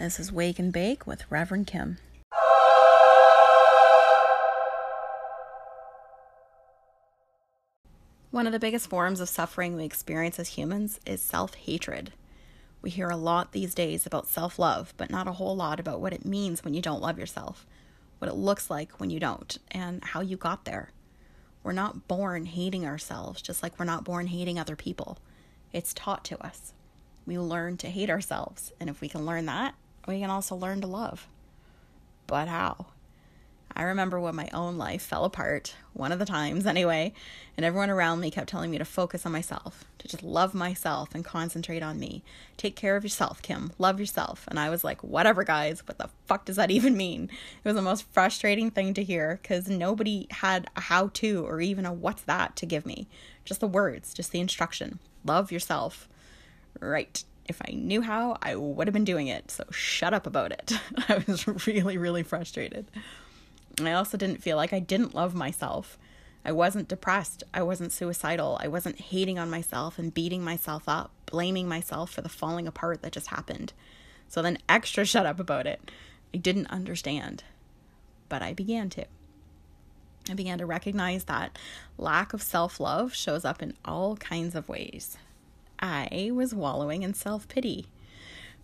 This is Wake and Bake with Reverend Kim. One of the biggest forms of suffering we experience as humans is self hatred. We hear a lot these days about self love, but not a whole lot about what it means when you don't love yourself, what it looks like when you don't, and how you got there. We're not born hating ourselves, just like we're not born hating other people. It's taught to us. We learn to hate ourselves, and if we can learn that, we can also learn to love. But how? I remember when my own life fell apart, one of the times anyway, and everyone around me kept telling me to focus on myself, to just love myself and concentrate on me. Take care of yourself, Kim. Love yourself. And I was like, whatever, guys. What the fuck does that even mean? It was the most frustrating thing to hear because nobody had a how to or even a what's that to give me. Just the words, just the instruction. Love yourself. Right. If I knew how, I would have been doing it. So shut up about it. I was really, really frustrated. I also didn't feel like I didn't love myself. I wasn't depressed. I wasn't suicidal. I wasn't hating on myself and beating myself up, blaming myself for the falling apart that just happened. So then, extra shut up about it. I didn't understand. But I began to. I began to recognize that lack of self love shows up in all kinds of ways. I was wallowing in self pity.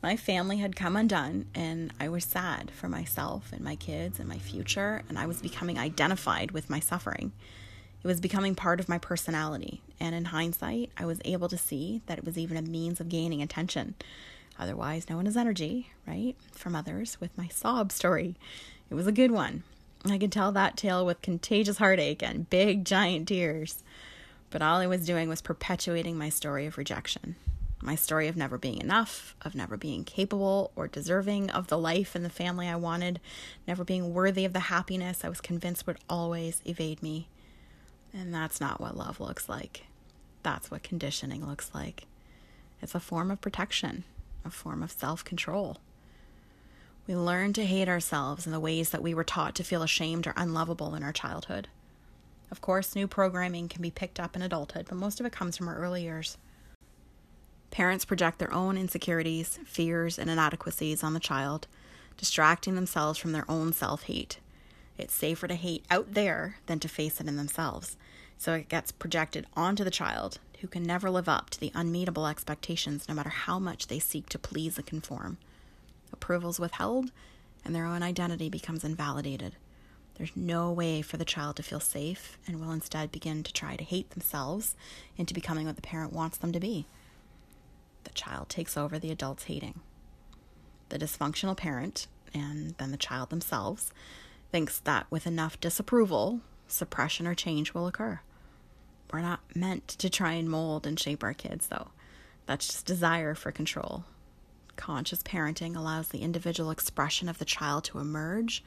My family had come undone, and I was sad for myself and my kids and my future, and I was becoming identified with my suffering. It was becoming part of my personality, and in hindsight, I was able to see that it was even a means of gaining attention, otherwise known as energy, right, from others with my sob story. It was a good one. I could tell that tale with contagious heartache and big, giant tears. But all I was doing was perpetuating my story of rejection my story of never being enough, of never being capable or deserving of the life and the family I wanted, never being worthy of the happiness I was convinced would always evade me. And that's not what love looks like. That's what conditioning looks like. It's a form of protection, a form of self control. We learn to hate ourselves in the ways that we were taught to feel ashamed or unlovable in our childhood. Of course, new programming can be picked up in adulthood, but most of it comes from our early years. Parents project their own insecurities, fears, and inadequacies on the child, distracting themselves from their own self hate. It's safer to hate out there than to face it in themselves, so it gets projected onto the child, who can never live up to the unmeetable expectations no matter how much they seek to please and conform. Approval is withheld, and their own identity becomes invalidated. There's no way for the child to feel safe and will instead begin to try to hate themselves into becoming what the parent wants them to be the child takes over the adult's hating. The dysfunctional parent, and then the child themselves, thinks that with enough disapproval, suppression or change will occur. We're not meant to try and mold and shape our kids, though. That's just desire for control. Conscious parenting allows the individual expression of the child to emerge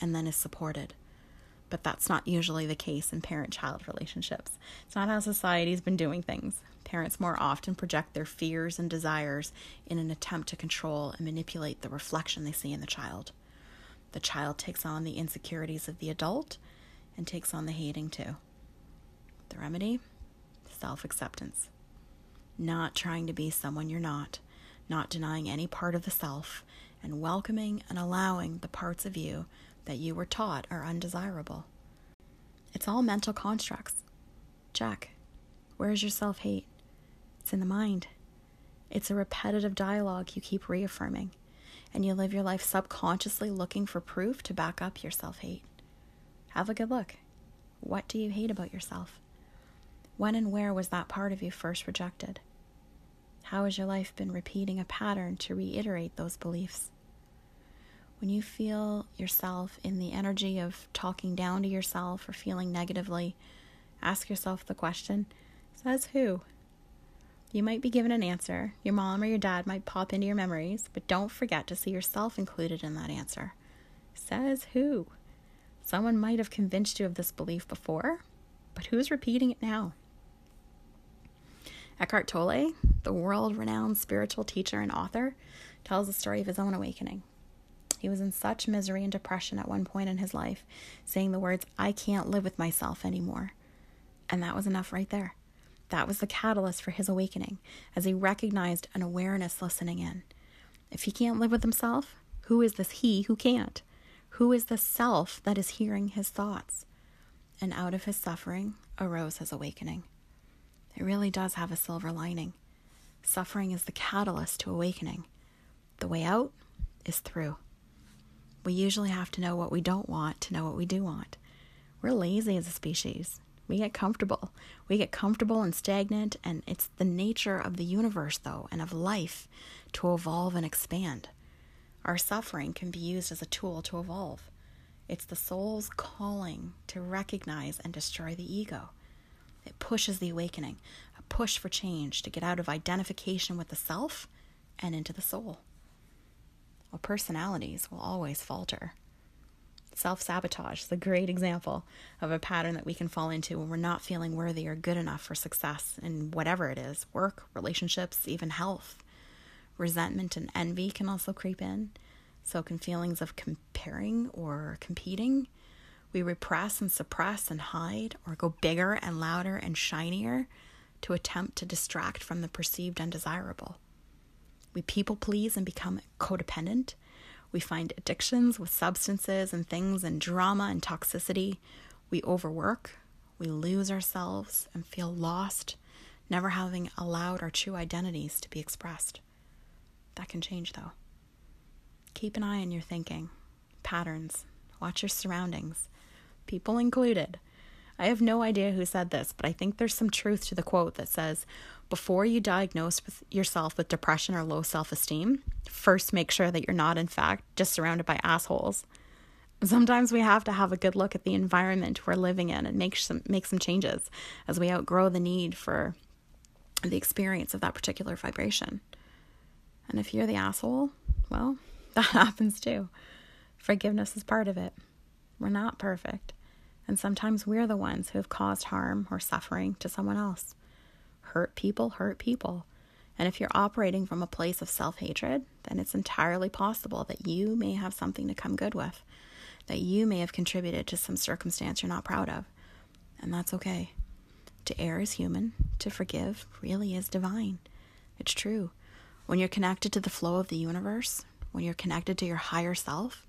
and then is supported. But that's not usually the case in parent child relationships. It's not how society's been doing things. Parents more often project their fears and desires in an attempt to control and manipulate the reflection they see in the child. The child takes on the insecurities of the adult and takes on the hating too. The remedy? Self acceptance. Not trying to be someone you're not, not denying any part of the self, and welcoming and allowing the parts of you that you were taught are undesirable. It's all mental constructs. Jack, where's your self hate? It's in the mind. It's a repetitive dialogue you keep reaffirming, and you live your life subconsciously looking for proof to back up your self hate. Have a good look. What do you hate about yourself? When and where was that part of you first rejected? How has your life been repeating a pattern to reiterate those beliefs? When you feel yourself in the energy of talking down to yourself or feeling negatively, ask yourself the question Says who? You might be given an answer. Your mom or your dad might pop into your memories, but don't forget to see yourself included in that answer. Says who? Someone might have convinced you of this belief before, but who's repeating it now? Eckhart Tolle, the world renowned spiritual teacher and author, tells the story of his own awakening. He was in such misery and depression at one point in his life, saying the words, I can't live with myself anymore. And that was enough right there. That was the catalyst for his awakening as he recognized an awareness listening in. If he can't live with himself, who is this he who can't? Who is the self that is hearing his thoughts? And out of his suffering arose his awakening. It really does have a silver lining. Suffering is the catalyst to awakening. The way out is through. We usually have to know what we don't want to know what we do want. We're lazy as a species. We get comfortable. We get comfortable and stagnant, and it's the nature of the universe, though, and of life to evolve and expand. Our suffering can be used as a tool to evolve. It's the soul's calling to recognize and destroy the ego. It pushes the awakening, a push for change to get out of identification with the self and into the soul. Well, personalities will always falter. Self sabotage is a great example of a pattern that we can fall into when we're not feeling worthy or good enough for success in whatever it is work, relationships, even health. Resentment and envy can also creep in. So can feelings of comparing or competing. We repress and suppress and hide, or go bigger and louder and shinier to attempt to distract from the perceived undesirable. We people please and become codependent we find addictions with substances and things and drama and toxicity. We overwork. We lose ourselves and feel lost, never having allowed our true identities to be expressed. That can change though. Keep an eye on your thinking, patterns, watch your surroundings, people included. I have no idea who said this, but I think there's some truth to the quote that says, before you diagnose with yourself with depression or low self esteem, first make sure that you're not, in fact, just surrounded by assholes. Sometimes we have to have a good look at the environment we're living in and make some make some changes as we outgrow the need for the experience of that particular vibration. And if you're the asshole, well, that happens too. Forgiveness is part of it. We're not perfect. And sometimes we're the ones who have caused harm or suffering to someone else hurt people hurt people. And if you're operating from a place of self hatred, then it's entirely possible that you may have something to come good with, that you may have contributed to some circumstance you're not proud of. And that's okay. To err is human, to forgive really is divine. It's true. When you're connected to the flow of the universe, when you're connected to your higher self,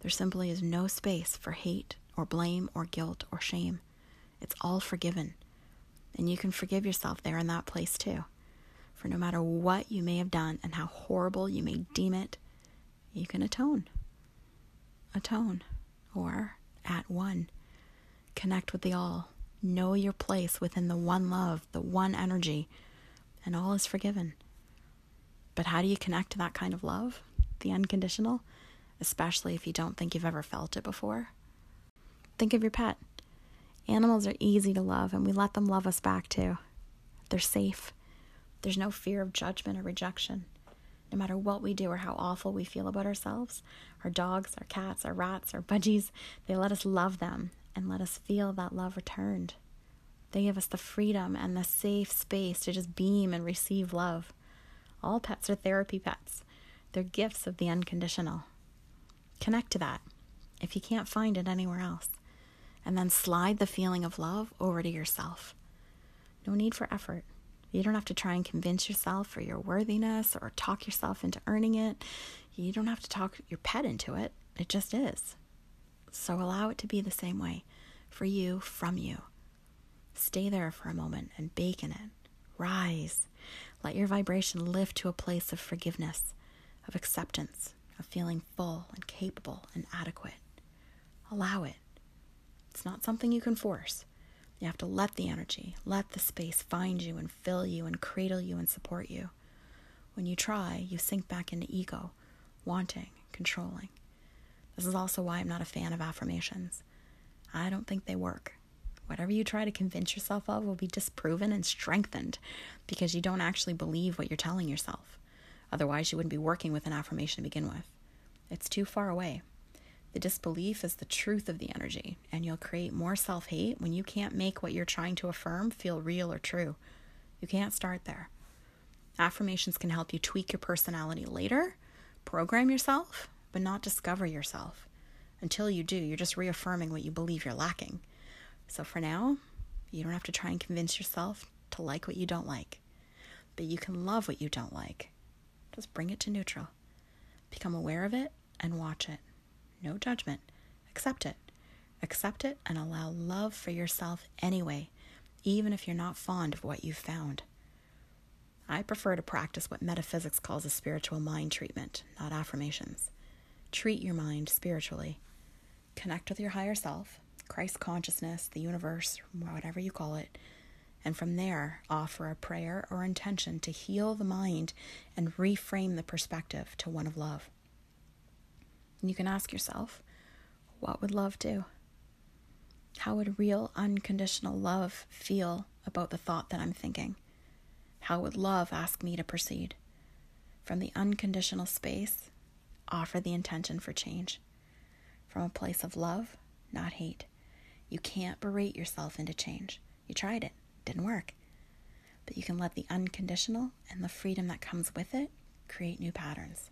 there simply is no space for hate or blame or guilt or shame. It's all forgiven. And you can forgive yourself there in that place too. For no matter what you may have done and how horrible you may deem it, you can atone. Atone. Or at one. Connect with the all. Know your place within the one love, the one energy, and all is forgiven. But how do you connect to that kind of love? The unconditional? Especially if you don't think you've ever felt it before? Think of your pet. Animals are easy to love, and we let them love us back too. They're safe. There's no fear of judgment or rejection. No matter what we do or how awful we feel about ourselves, our dogs, our cats, our rats, our budgies, they let us love them and let us feel that love returned. They give us the freedom and the safe space to just beam and receive love. All pets are therapy pets. They're gifts of the unconditional. Connect to that if you can't find it anywhere else and then slide the feeling of love over to yourself. No need for effort. You don't have to try and convince yourself for your worthiness or talk yourself into earning it. You don't have to talk your pet into it. It just is. So allow it to be the same way for you, from you. Stay there for a moment and bake in it. Rise. Let your vibration lift to a place of forgiveness, of acceptance, of feeling full and capable and adequate. Allow it. It's not something you can force. You have to let the energy, let the space find you and fill you and cradle you and support you. When you try, you sink back into ego, wanting, controlling. This is also why I'm not a fan of affirmations. I don't think they work. Whatever you try to convince yourself of will be disproven and strengthened because you don't actually believe what you're telling yourself. Otherwise, you wouldn't be working with an affirmation to begin with. It's too far away. The disbelief is the truth of the energy, and you'll create more self hate when you can't make what you're trying to affirm feel real or true. You can't start there. Affirmations can help you tweak your personality later, program yourself, but not discover yourself. Until you do, you're just reaffirming what you believe you're lacking. So for now, you don't have to try and convince yourself to like what you don't like, but you can love what you don't like. Just bring it to neutral. Become aware of it and watch it. No judgment. Accept it. Accept it and allow love for yourself anyway, even if you're not fond of what you've found. I prefer to practice what metaphysics calls a spiritual mind treatment, not affirmations. Treat your mind spiritually. Connect with your higher self, Christ consciousness, the universe, whatever you call it, and from there offer a prayer or intention to heal the mind and reframe the perspective to one of love. And you can ask yourself, what would love do? How would real unconditional love feel about the thought that I'm thinking? How would love ask me to proceed? From the unconditional space, offer the intention for change. From a place of love, not hate. You can't berate yourself into change. You tried it, didn't work. But you can let the unconditional and the freedom that comes with it create new patterns.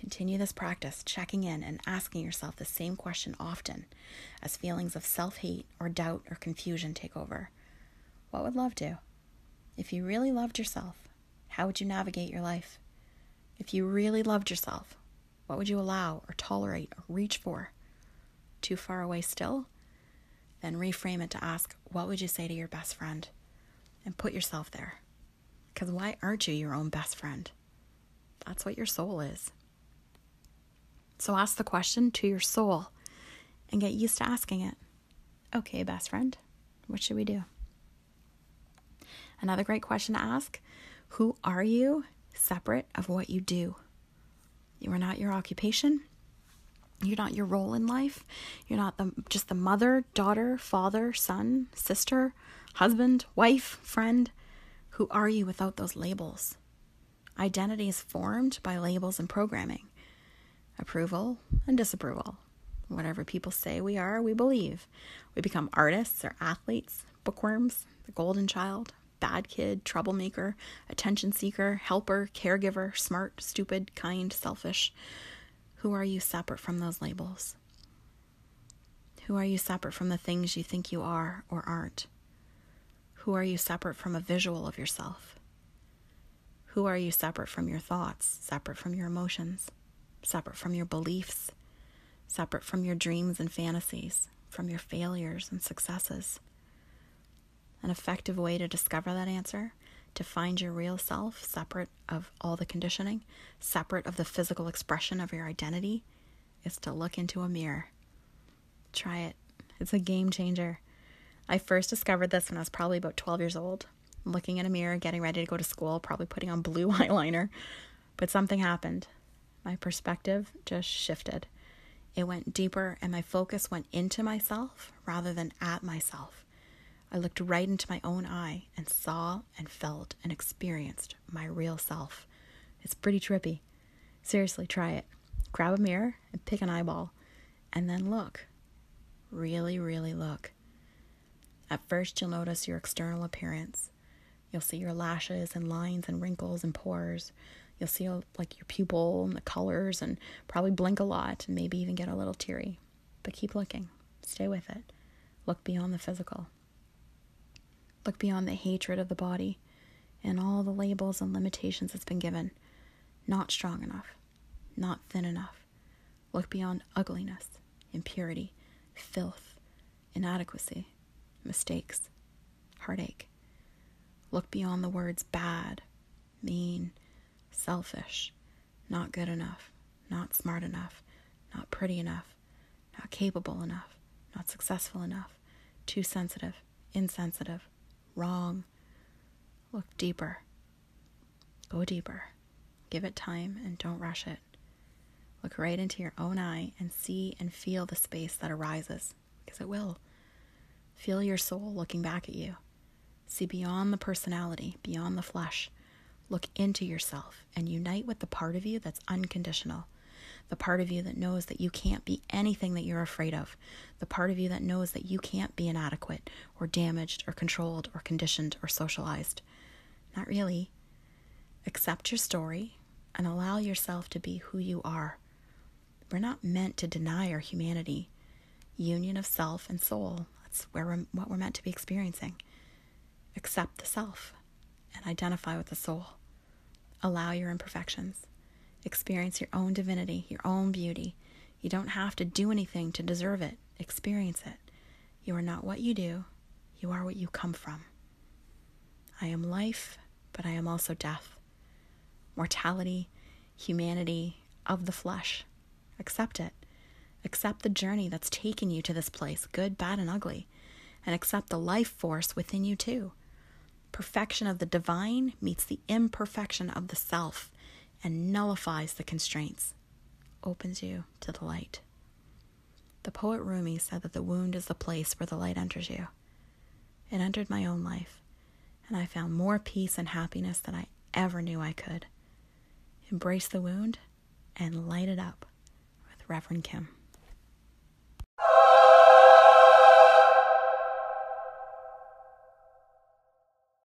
Continue this practice, checking in and asking yourself the same question often as feelings of self hate or doubt or confusion take over. What would love do? If you really loved yourself, how would you navigate your life? If you really loved yourself, what would you allow or tolerate or reach for? Too far away still? Then reframe it to ask, what would you say to your best friend? And put yourself there. Because why aren't you your own best friend? That's what your soul is. So ask the question to your soul and get used to asking it. Okay, best friend, what should we do? Another great question to ask Who are you separate of what you do? You are not your occupation. You're not your role in life. You're not the, just the mother, daughter, father, son, sister, husband, wife, friend. Who are you without those labels? Identity is formed by labels and programming approval and disapproval. Whatever people say we are, we believe. We become artists or athletes, bookworms, the golden child, bad kid, troublemaker, attention seeker, helper, caregiver, smart, stupid, kind, selfish. Who are you separate from those labels? Who are you separate from the things you think you are or aren't? Who are you separate from a visual of yourself? Who are you separate from your thoughts, separate from your emotions, separate from your beliefs, separate from your dreams and fantasies, from your failures and successes? An effective way to discover that answer, to find your real self separate of all the conditioning, separate of the physical expression of your identity, is to look into a mirror. Try it. It's a game changer. I first discovered this when I was probably about 12 years old, looking in a mirror, getting ready to go to school, probably putting on blue eyeliner. But something happened. My perspective just shifted. It went deeper, and my focus went into myself rather than at myself. I looked right into my own eye and saw and felt and experienced my real self. It's pretty trippy. Seriously, try it. Grab a mirror and pick an eyeball, and then look. Really, really look. At first, you'll notice your external appearance. You'll see your lashes and lines and wrinkles and pores. You'll see like your pupil and the colors and probably blink a lot and maybe even get a little teary. But keep looking. Stay with it. Look beyond the physical. Look beyond the hatred of the body and all the labels and limitations it's been given. Not strong enough, not thin enough. Look beyond ugliness, impurity, filth, inadequacy, mistakes, heartache. Look beyond the words bad, mean, selfish, not good enough, not smart enough, not pretty enough, not capable enough, not successful enough, too sensitive, insensitive, wrong. Look deeper. Go deeper. Give it time and don't rush it. Look right into your own eye and see and feel the space that arises, because it will. Feel your soul looking back at you. See beyond the personality, beyond the flesh. Look into yourself and unite with the part of you that's unconditional the part of you that knows that you can't be anything that you're afraid of, the part of you that knows that you can't be inadequate or damaged or controlled or conditioned or socialized. Not really. Accept your story and allow yourself to be who you are. We're not meant to deny our humanity. Union of self and soul, that's where we're, what we're meant to be experiencing. Accept the self and identify with the soul. Allow your imperfections Experience your own divinity, your own beauty. You don't have to do anything to deserve it. Experience it. You are not what you do, you are what you come from. I am life, but I am also death. Mortality, humanity of the flesh. Accept it. Accept the journey that's taken you to this place, good, bad, and ugly. And accept the life force within you, too. Perfection of the divine meets the imperfection of the self and nullifies the constraints, opens you to the light. The poet Rumi said that the wound is the place where the light enters you. It entered my own life, and I found more peace and happiness than I ever knew I could. Embrace the wound and light it up with Reverend Kim.